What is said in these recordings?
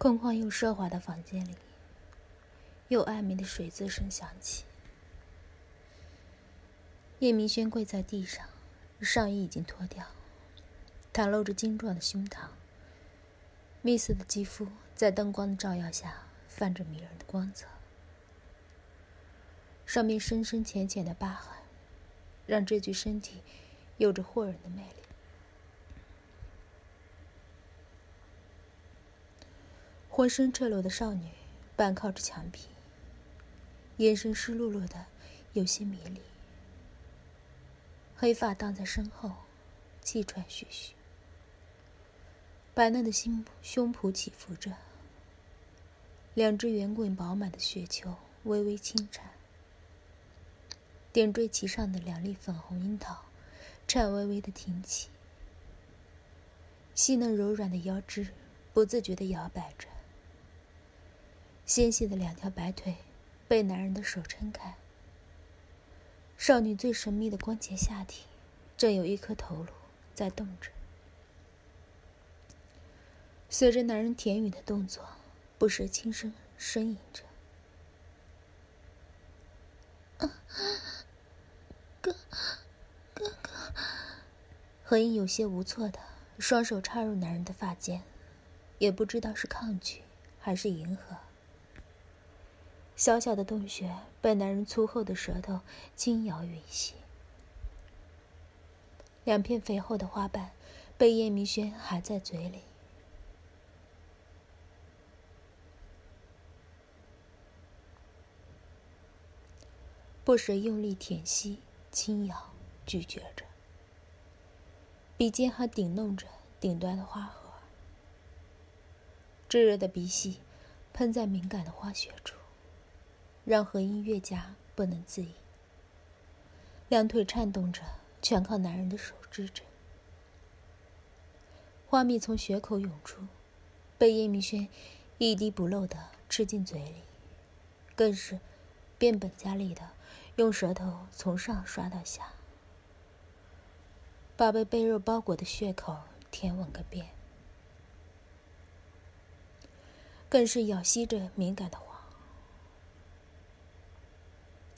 空旷又奢华的房间里，又暧昧的水渍声响起。叶明轩跪在地上，上衣已经脱掉，袒露着精壮的胸膛。蜜色的肌肤在灯光的照耀下泛着迷人的光泽，上面深深浅浅的疤痕，让这具身体有着惑人的魅力。浑身赤裸的少女，半靠着墙壁，眼神湿漉漉的，有些迷离。黑发荡在身后，气喘吁吁。白嫩的心胸脯起伏着，两只圆滚饱满的雪球微微轻颤，点缀其上的两粒粉红樱桃，颤巍巍的挺起，细嫩柔软的腰肢不自觉地摇摆着。纤细的两条白腿被男人的手撑开，少女最神秘的光洁下体，正有一颗头颅在动着。随着男人甜语的动作，不时轻声呻吟着：“哥，哥哥。”何英有些无措的双手插入男人的发间，也不知道是抗拒还是迎合。小小的洞穴被男人粗厚的舌头轻摇吮吸，两片肥厚的花瓣被叶明轩含在嘴里，不时用力舔吸、轻咬、咀嚼着，鼻尖还顶弄着顶端的花核，炙热的鼻息喷在敏感的花穴处。让何音越加不能自已，两腿颤动着，全靠男人的手支着。花蜜从血口涌出，被叶明轩一滴不漏的吃进嘴里，更是变本加厉的用舌头从上刷到下，把被被肉包裹的血口舔吻个遍，更是咬吸着敏感的。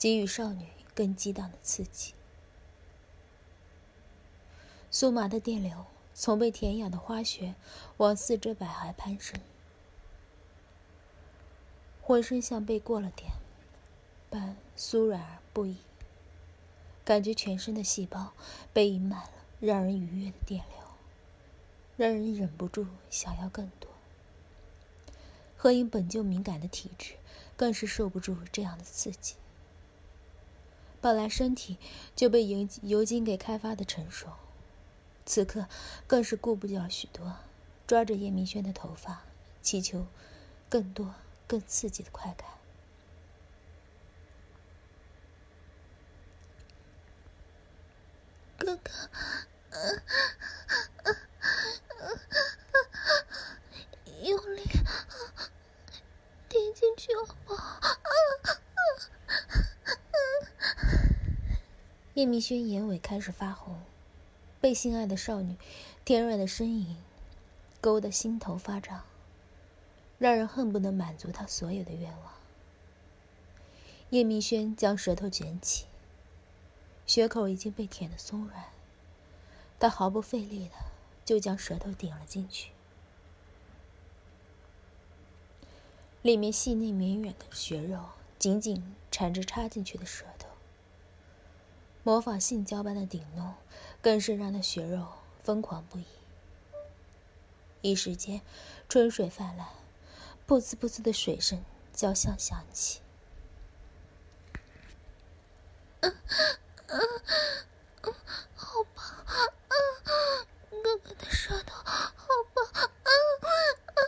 给予少女更激荡的刺激，酥麻的电流从被舔痒的花穴往四肢百骸攀升，浑身像被过了电般酥软而不已，感觉全身的细胞被引满了让人愉悦的电流，让人忍不住想要更多。何英本就敏感的体质，更是受不住这样的刺激。本来身体就被油油精给开发的成熟，此刻更是顾不了许多，抓着叶明轩的头发，祈求更多、更刺激的快感。哥哥，用力点进去好不好？叶明轩眼尾开始发红，被心爱的少女甜软的身影勾得心头发胀，让人恨不能满足他所有的愿望。叶明轩将舌头卷起，血口已经被舔得松软，他毫不费力的就将舌头顶了进去，里面细腻绵软的血肉紧紧缠着插进去的舌。模仿性交般的顶怒更是让那血肉疯狂不已。一时间春水泛滥噗呲噗呲的水声交相响起。嗯嗯嗯好棒嗯哥哥的舌头好棒嗯嗯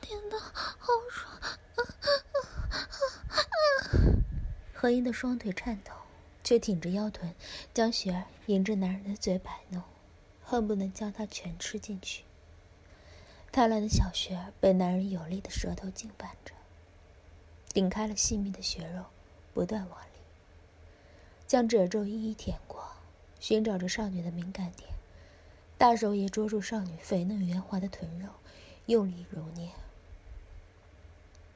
甜的好爽嗯嗯嗯何音的双腿颤抖却挺着腰臀，将雪儿迎着男人的嘴摆弄，恨不能将她全吃进去。贪婪的小雪儿被男人有力的舌头紧绊着，顶开了细密的血肉，不断往里将褶皱一一舔过，寻找着少女的敏感点，大手也捉住少女肥嫩圆滑的臀肉，用力揉捏。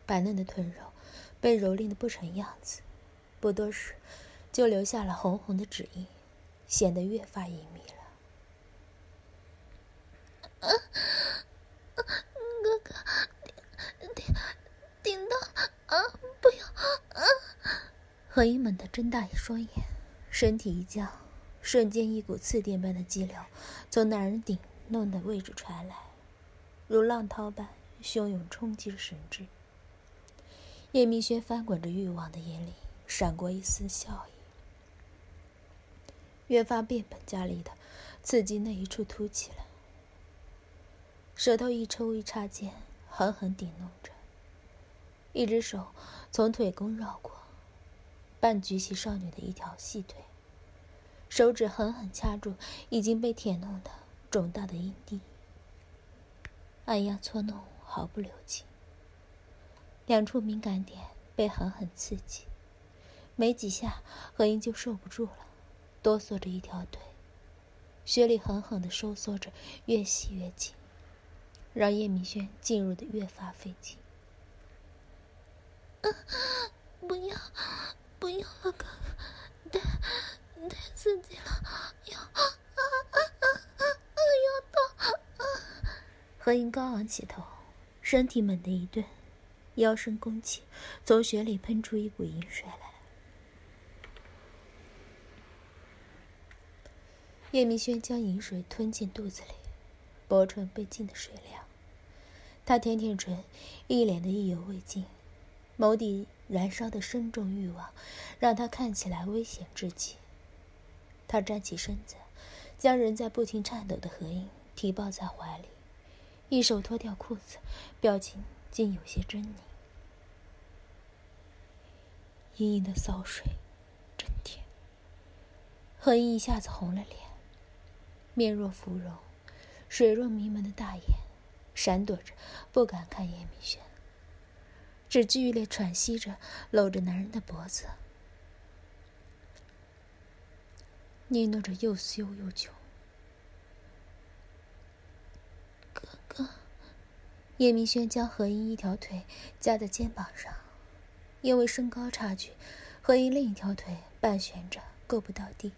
白嫩的臀肉被蹂躏的不成样子，不多时就留下了红红的指印，显得越发隐秘了。哥哥，顶顶顶到啊！不要啊！何一猛地睁大双眼，身体一僵，瞬间一股刺电般的激流从男人顶弄的位置传来，如浪涛般汹涌冲击着神智。叶明轩翻滚着欲望的眼里闪过一丝笑意，越发变本加厉的刺激那一处凸起了，舌头一抽一插间狠狠顶弄着，一只手从腿弓绕过，半举起少女的一条细腿，手指狠狠掐住已经被舔弄的肿大的阴蒂，按压搓弄毫不留情。两处敏感点被狠狠刺激，没几下，何英就受不住了，哆嗦着一条腿，雪里狠狠的收缩着，越吸越紧，让叶明轩进入的越发费劲。啊不要，不要了，哥哥，太太刺激了，要啊啊啊啊啊！要到！何英高昂起头，身体猛地一顿。腰身弓起，从雪里喷出一股银水来。叶明轩将饮水吞进肚子里，薄唇被浸得水凉。他舔舔唇，一脸的意犹未尽，眸底燃烧的深重欲望，让他看起来危险至极。他站起身子，将仍在不停颤抖的何英提抱在怀里，一手脱掉裤子，表情。竟有些狰狞，隐隐的骚水，真甜。何英一下子红了脸，面若芙蓉，水润迷蒙的大眼闪躲着，不敢看叶明轩，只剧烈喘息着，搂着男人的脖子，呢喃着又羞又窘。哥哥叶明轩将何英一条腿夹在肩膀上，因为身高差距，何英另一条腿半悬着够不到地，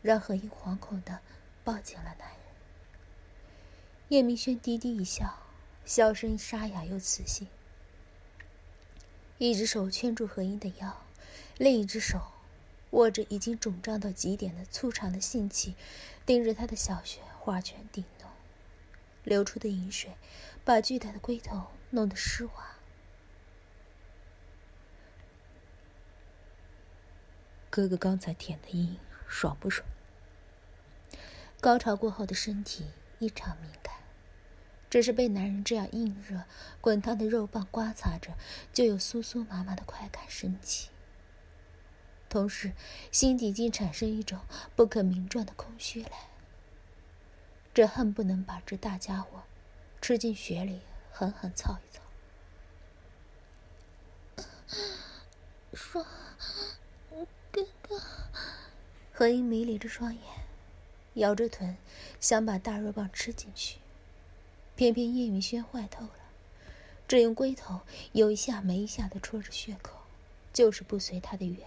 让何英惶恐的抱紧了男人。叶明轩低低一笑，笑声沙哑又磁性，一只手圈住何英的腰，另一只手握着已经肿胀到极点的粗长的性器，盯着他的小穴画圈顶弄，流出的饮水。把巨大的龟头弄得湿滑。哥哥刚才舔的阴爽不爽？高潮过后的身体异常敏感，只是被男人这样硬热、滚烫的肉棒刮擦着，就有酥酥麻麻的快感升起。同时，心底竟产生一种不可名状的空虚来。这恨不能把这大家伙。吃进血里，狠狠操一操。说，哥哥。何英迷离着双眼，咬着臀，想把大肉棒吃进去，偏偏叶明轩坏透了，只用龟头有一下没一下的戳着血口，就是不随他的愿。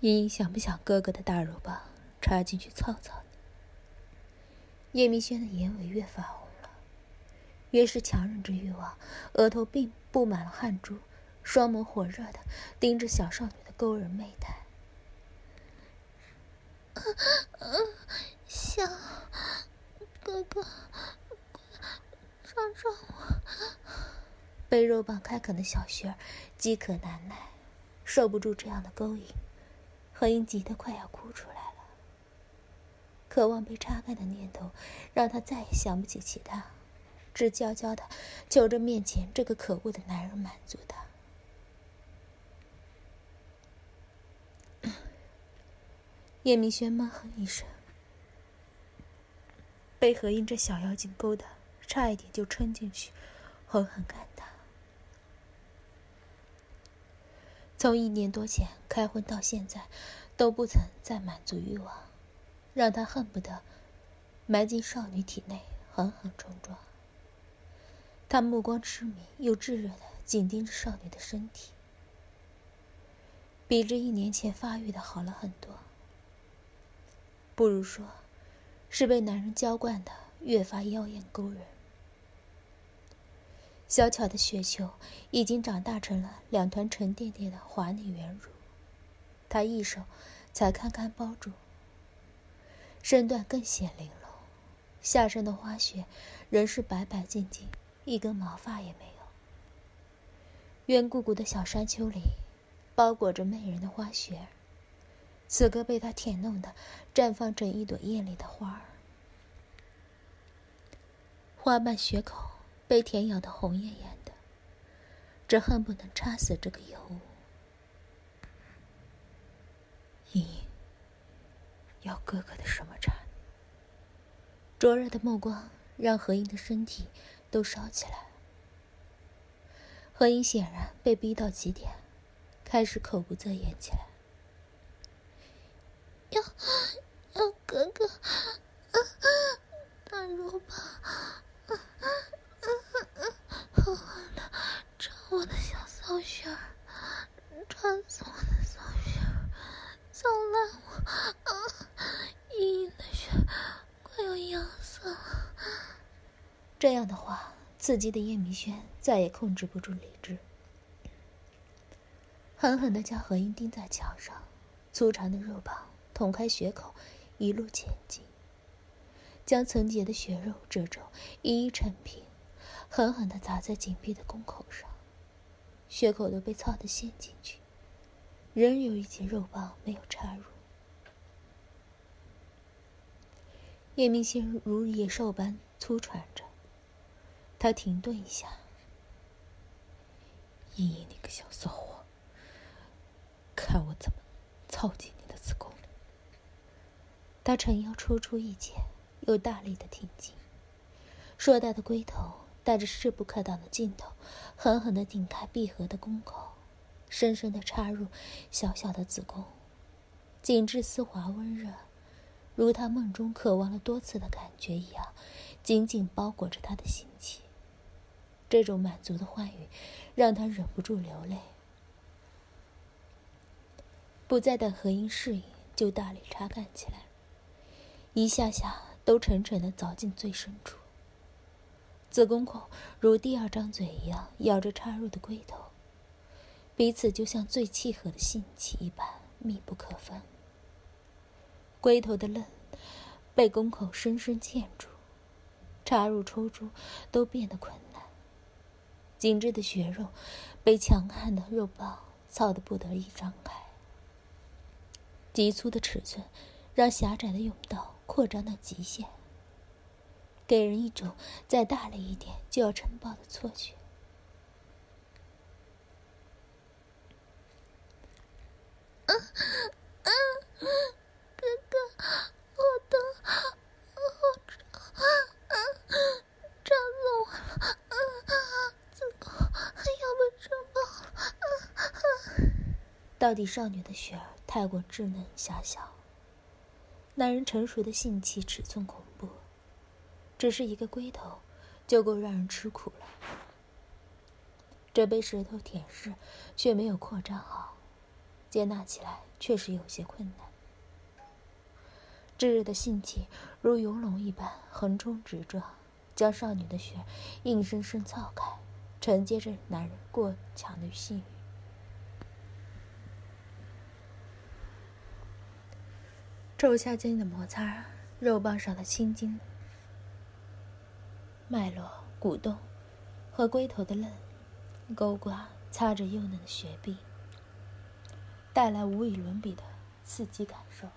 莹莹想不想哥哥的大肉棒插进去操操你？叶明轩的眼尾越发红了，越是强忍着欲望，额头并布满了汗珠，双眸火热的盯着小少女的勾人媚态。想哥哥，上上我。被肉棒开垦的小穴儿饥渴难耐，受不住这样的勾引，何英急得快要哭出来了。渴望被插开的念头，让他再也想不起其他，只悄悄的求着面前这个可恶的男人满足他。叶明轩闷哼一声，被何英这小妖精勾的，差一点就冲进去，狠狠干他。从一年多前开荤到现在，都不曾再满足欲望，让他恨不得埋进少女体内，狠狠冲撞。他目光痴迷又炙热的紧盯着少女的身体，比这一年前发育的好了很多。不如说，是被男人浇灌的越发妖艳勾人。小巧的雪球已经长大成了两团沉甸甸的华丽圆乳，他一手才堪堪包住，身段更显玲珑，下身的花雪仍是白白净净，一根毛发也没有。圆鼓鼓的小山丘里，包裹着媚人的花雪。此刻被他舔弄的，绽放成一朵艳丽的花儿，花瓣血口被舔咬的红艳艳的，这恨不能插死这个尤物。莹莹，要哥哥的什么茶？灼热的目光让何英的身体都烧起来。何英显然被逼到极点，开始口不择言起来。要要哥哥，大肉棒，狠狠的抓我的小骚穴儿，抓死我的骚穴儿，操烂我，莹莹的血快要痒死了。这样的话，刺激的叶明轩再也控制不住理智，狠狠的将何英钉在墙上，粗长的肉棒。捅开血口，一路前进，将层结的血肉褶皱一一铲平，狠狠地砸在紧闭的宫口上，血口都被操得陷进去，仍有一截肉棒没有插入。叶明星如野兽般粗喘着，他停顿一下：“莹莹，你个小骚货，看我怎么操进你的子宫！”他撑腰抽出一截，又大力的挺进，硕大的龟头带着势不可挡的劲头，狠狠的顶开闭合的宫口，深深的插入小小的子宫，紧致丝滑温热，如他梦中渴望了多次的感觉一样，紧紧包裹着他的心气。这种满足的欢愉，让他忍不住流泪，不再等何英适应，就大力插干起来。一下下都沉沉的凿进最深处，子宫口如第二张嘴一样咬着插入的龟头，彼此就像最契合的性器一般密不可分。龟头的嫩被宫口深深嵌住，插入抽出都变得困难。紧致的血肉被强悍的肉棒操得不得已张开，急粗的尺寸让狭窄的甬道。扩张到极限，给人一种再大了一点就要撑爆的错觉。啊啊！哥哥，我的好胀！胀死我了！啊！子宫要被撑爆了！到底少女的雪儿太过稚嫩狭小。男人成熟的性器尺寸恐怖，只是一个龟头，就够让人吃苦了。这被石头舔舐，却没有扩张好，接纳起来确实有些困难。炙热的性器如游龙一般横冲直撞，将少女的血硬生生撬开，承接着男人过强的性欲。皱下间的摩擦，肉棒上的青筋脉络鼓动，和龟头的嫩勾刮擦着幼嫩的雪壁，带来无与伦比的刺激感受。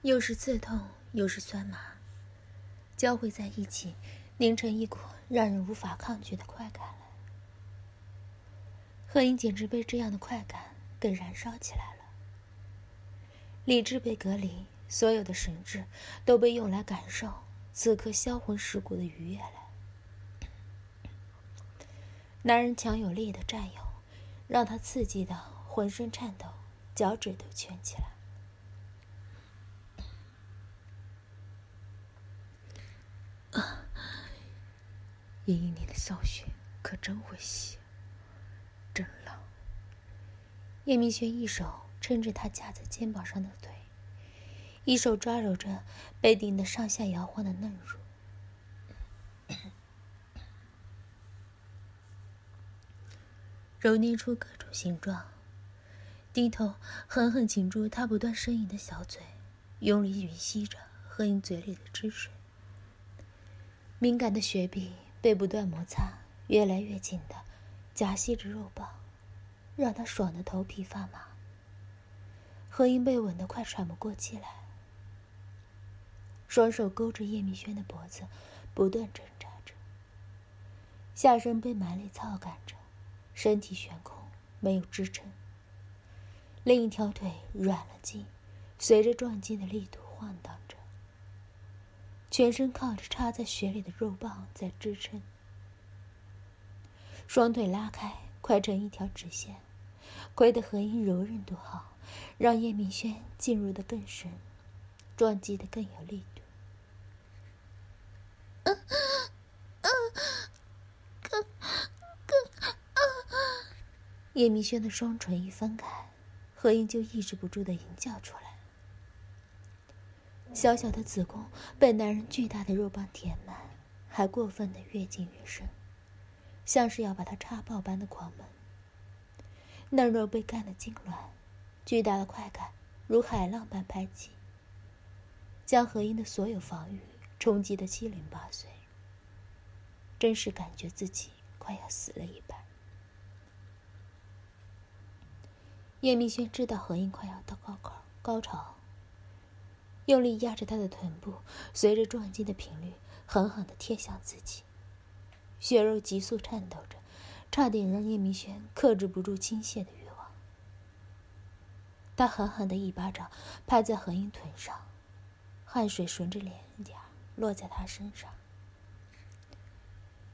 又是刺痛，又是酸麻，交汇在一起，凝成一股让人无法抗拒的快感。何英简直被这样的快感给燃烧起来了。理智被隔离，所有的神智都被用来感受此刻销魂蚀骨的愉悦了。男人强有力的占有，让他刺激的浑身颤抖，脚趾都蜷起来。啊，莹莹，你的小穴可真会吸，真冷。叶明轩一手撑着他架在肩膀上的腿，一手抓揉着被顶得上下摇晃的嫩乳。揉捏出各种形状，低头狠狠紧住他不断呻吟的小嘴，用力吮吸着何英嘴里的汁水。敏感的雪碧被不断摩擦，越来越紧的夹吸着肉棒，让他爽得头皮发麻。何英被吻得快喘不过气来，双手勾着叶明轩的脖子，不断挣扎着，下身被蛮力操赶着。身体悬空，没有支撑。另一条腿软了劲，随着撞击的力度晃荡着。全身靠着插在血里的肉棒在支撑。双腿拉开，快成一条直线。亏得何英柔韧度好，让叶明轩进入的更深，撞击的更有力度。叶明轩的双唇一分开，何英就抑制不住的吟叫出来。小小的子宫被男人巨大的肉棒填满，还过分的越进越深，像是要把他插爆般的狂奔。嫩肉被干得痉挛，巨大的快感如海浪般拍击，将何英的所有防御冲击得七零八碎，真是感觉自己快要死了一般。叶明轩知道何英快要到高考高潮，用力压着她的臀部，随着撞击的频率狠狠的贴向自己，血肉急速颤抖着，差点让叶明轩克制不住倾泻的欲望。他狠狠的一巴掌拍在何英臀上，汗水顺着脸颊落在他身上。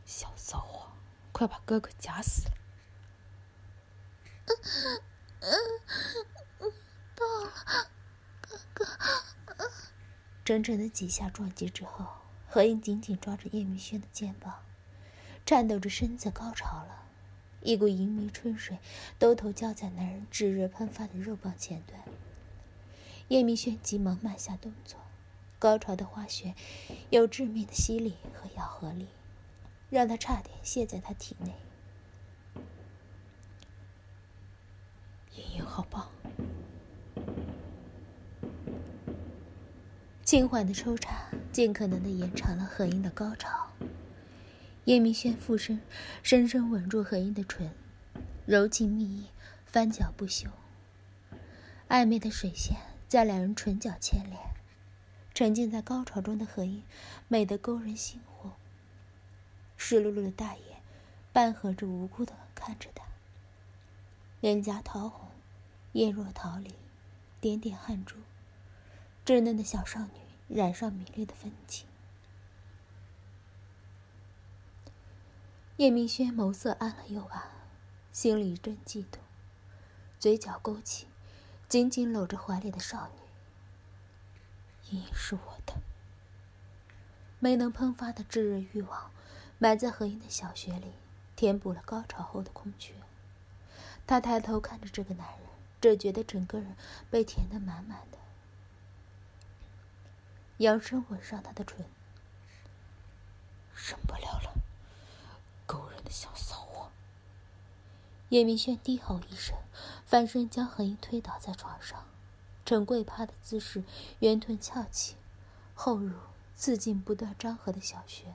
小骚货，快把哥哥夹死了！嗯，到了，哥哥。整整的几下撞击之后，何英紧紧抓着叶明轩的肩膀，颤抖着身子高潮了，一股淫迷春水兜头浇在男人炙热喷发的肉棒前端。叶明轩急忙慢下动作，高潮的花穴有致命的吸力和咬合力，让他差点陷在他体内。莹莹好棒！轻缓的抽插，尽可能的延长了何英的高潮。叶明轩附身，深深吻住何英的唇，柔情蜜意，翻搅不休。暧昧的水线在两人唇角牵连，沉浸在高潮中的何英美得勾人心火。湿漉漉的大眼，半合着无辜的看着他。脸颊桃红，眼若桃李，点点汗珠，稚嫩的小少女染上迷离的风情。叶明轩眸色暗了又暗，心里一阵悸动，嘴角勾起，紧紧搂着怀里的少女。莹莹是我的，没能喷发的炙热欲望，埋在何英的小穴里，填补了高潮后的空缺。他抬头看着这个男人，只觉得整个人被填得满满的。扬声吻上他的唇，忍不了了，小骚货。叶明轩低吼一声，翻身将何英推倒在床上，呈跪趴的姿势，圆臀翘起，后乳刺进不断张合的小穴，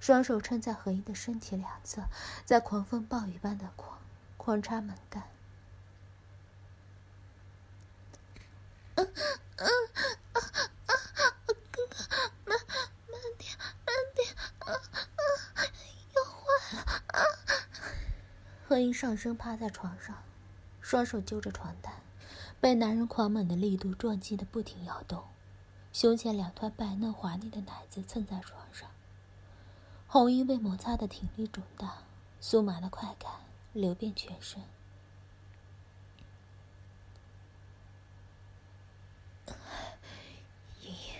双手撑在何英的身体两侧，在狂风暴雨般的狂。狂插猛干，啊！哥哥，慢慢点，慢点，啊啊！要坏了啊！何何英上身趴在床上，双手揪着床单，被男人狂猛的力度撞击的不停摇动，胸前两团白嫩滑腻的奶子蹭在床上。红英被摩擦的挺立肿大，酥麻的快感流遍全身。莹莹，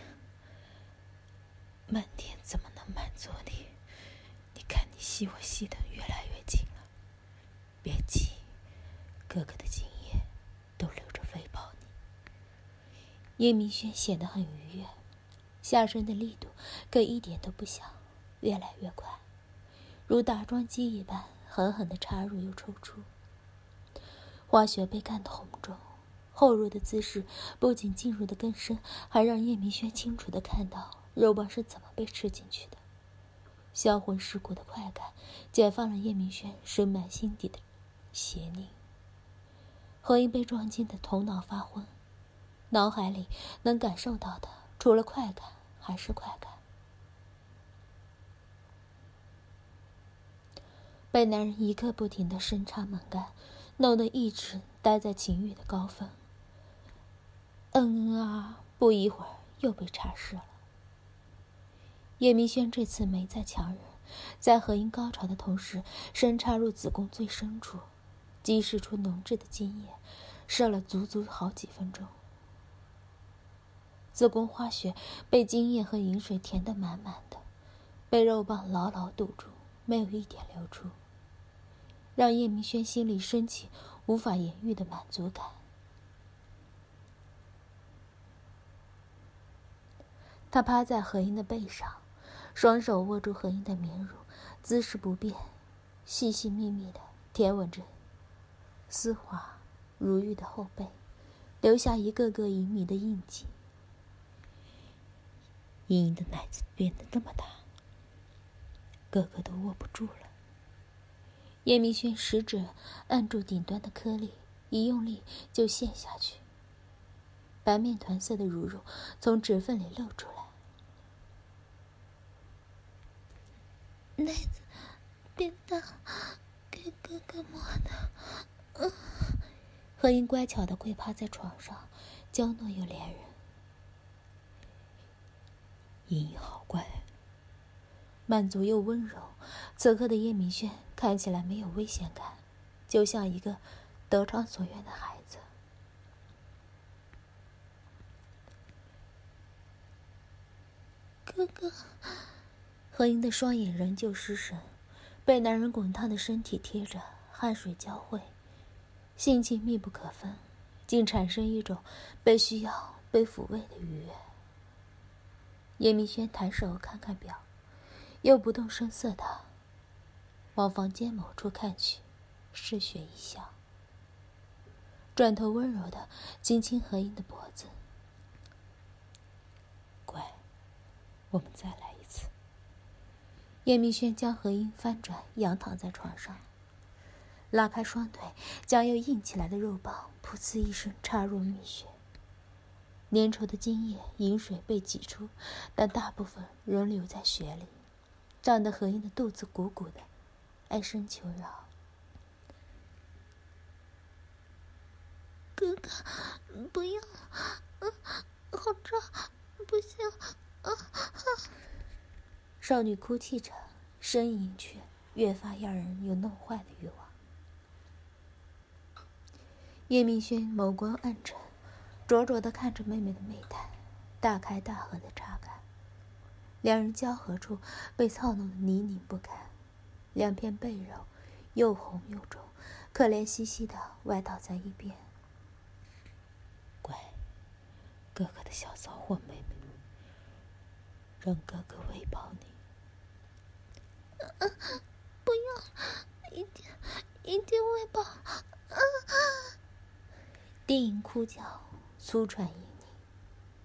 慢点怎么能满足你？你看你吸我吸的。别急，哥哥的精液都留着喂饱你。叶明轩显得很愉悦，下身的力度可一点都不小，越来越快，如打桩机一般，狠狠的插入又抽出。花雪被干得红肿，后入的姿势不仅进入的更深，还让叶明轩清楚的看到肉棒是怎么被吃进去的。销魂蚀骨的快感，解放了叶明轩深埋心底的。邪佞。何英被撞进的头脑发昏，脑海里能感受到的，除了快感还是快感。被男人一刻不停的深插猛干，弄得一直待在情欲的高峰。嗯啊，不一会儿又被插湿了。叶明轩这次没再强忍，在何英高潮的同时，深插入子宫最深处。激释出浓质的精液，射了足足好几分钟。子宫花穴被精液和饮水填得满满的，被肉棒牢牢堵住，没有一点流出，让叶明轩心里升起无法言喻的满足感。他趴在何英的背上，双手握住何英的绵乳，姿势不变，细细密密的舔吻着。丝滑如玉的后背，留下一个个隐秘的印记。莹莹的奶子变得那么大，哥哥都握不住了。叶明轩食指按住顶端的颗粒，一用力就陷下去。白面团色的乳肉从指缝里露出来，奶子变大，给哥哥摸的。何英乖巧的跪趴在床上，娇嫩又怜人。莹莹好乖，满足又温柔。此刻的叶明轩看起来没有危险感，就像一个得偿所愿的孩子。哥哥，何英的双眼仍旧失神，被男人滚烫的身体贴着，汗水交汇。性情密不可分，竟产生一种被需要、被抚慰的愉悦。叶明轩抬手看看表，又不动声色的往房间某处看去，嗜血一笑，转头温柔的轻轻何英的脖子：“乖，我们再来一次。”叶明轩将何英翻转，仰躺在床上。拉开双腿，将又硬起来的肉棒噗呲一声插入蜜穴。粘稠的精液、饮水被挤出，但大部分仍留在血里，胀得何英的肚子鼓鼓的，哀声求饶：“哥哥，不要，啊好胀，不行！”啊少女哭泣着，呻吟却越发让人有弄坏的欲望。叶明轩眸光暗沉，灼灼的看着妹妹的美态，大开大合的插干，两人交合处被操弄得泥泞不堪，两片背肉又红又肿，可怜兮兮的歪倒在一边。乖，哥哥的小骚货妹妹，让哥哥喂饱你。不要，一定一定喂饱。低吟哭叫，粗喘盈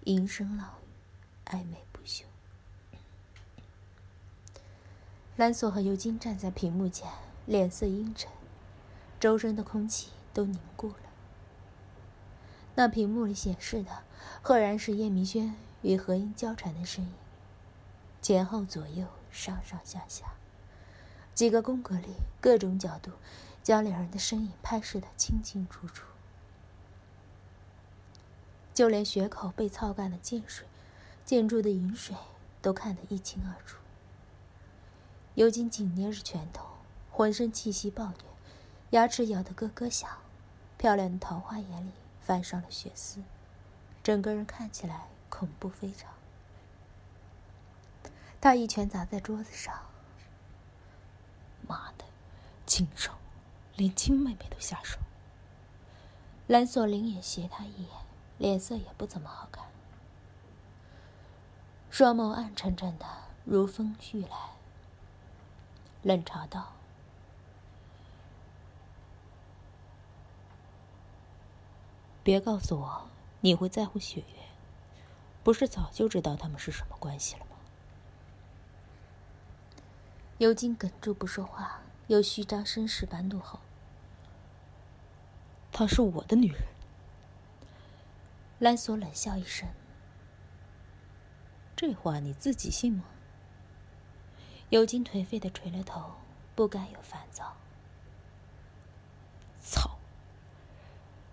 盈，吟声浪语，暧昧不休。蓝索和尤金站在屏幕前，脸色阴沉，周身的空气都凝固了。那屏幕里显示的，赫然是叶明轩与何英交缠的身影，前后左右，上上下下，几个宫格里，各种角度，将两人的身影拍摄得清清楚楚，就连血口被操干的涧水、建筑的饮水都看得一清二楚。尤金紧捏着拳头，浑身气息暴虐，牙齿咬得咯咯响，漂亮的桃花眼里泛上了血丝，整个人看起来恐怖非常。他一拳砸在桌子上。妈的，禽兽，连亲妹妹都下手。蓝锁灵也斜他一眼，脸色也不怎么好看，双眸暗沉沉的，如风欲来，冷嘲道：“别告诉我你会在乎雪月，不是早就知道他们是什么关系了吗？”尤金哽住不说话，又虚张声势般怒吼：“她是我的女人。”兰索冷笑一声：“这话你自己信吗？”尤金颓废的垂了头，不甘有烦躁。操！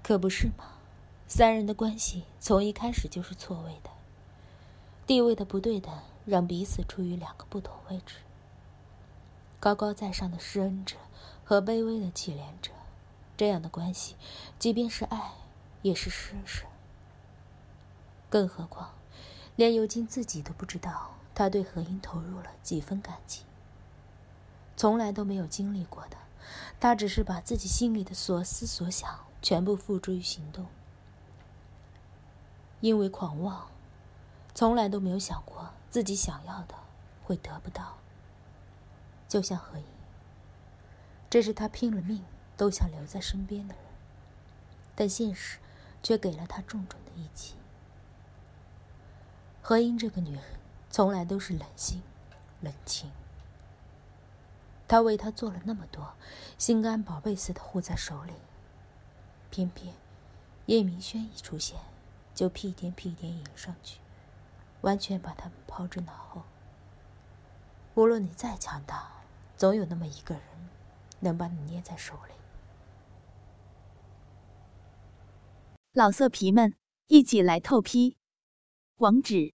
可不是吗？三人的关系从一开始就是错位的，地位的不对等，让彼此处于两个不同位置。高高在上的施恩者和卑微的乞怜者，这样的关系，即便是爱，也是施舍。更何况，连尤金自己都不知道，他对何英投入了几分感情。从来都没有经历过的，他只是把自己心里的所思所想全部付诸于行动。因为狂妄，从来都没有想过自己想要的会得不到。就像何影，这是他拼了命都想留在身边的人，但现实却给了他重重的一击。何英这个女人从来都是冷心、冷情，他为她做了那么多，心肝宝贝似的护在手里，偏偏叶明轩一出现，就屁颠屁颠迎上去，完全把他们抛之脑后。无论你再强大。总有那么一个人，能把你捏在手里。老色皮们，一起来透批！网址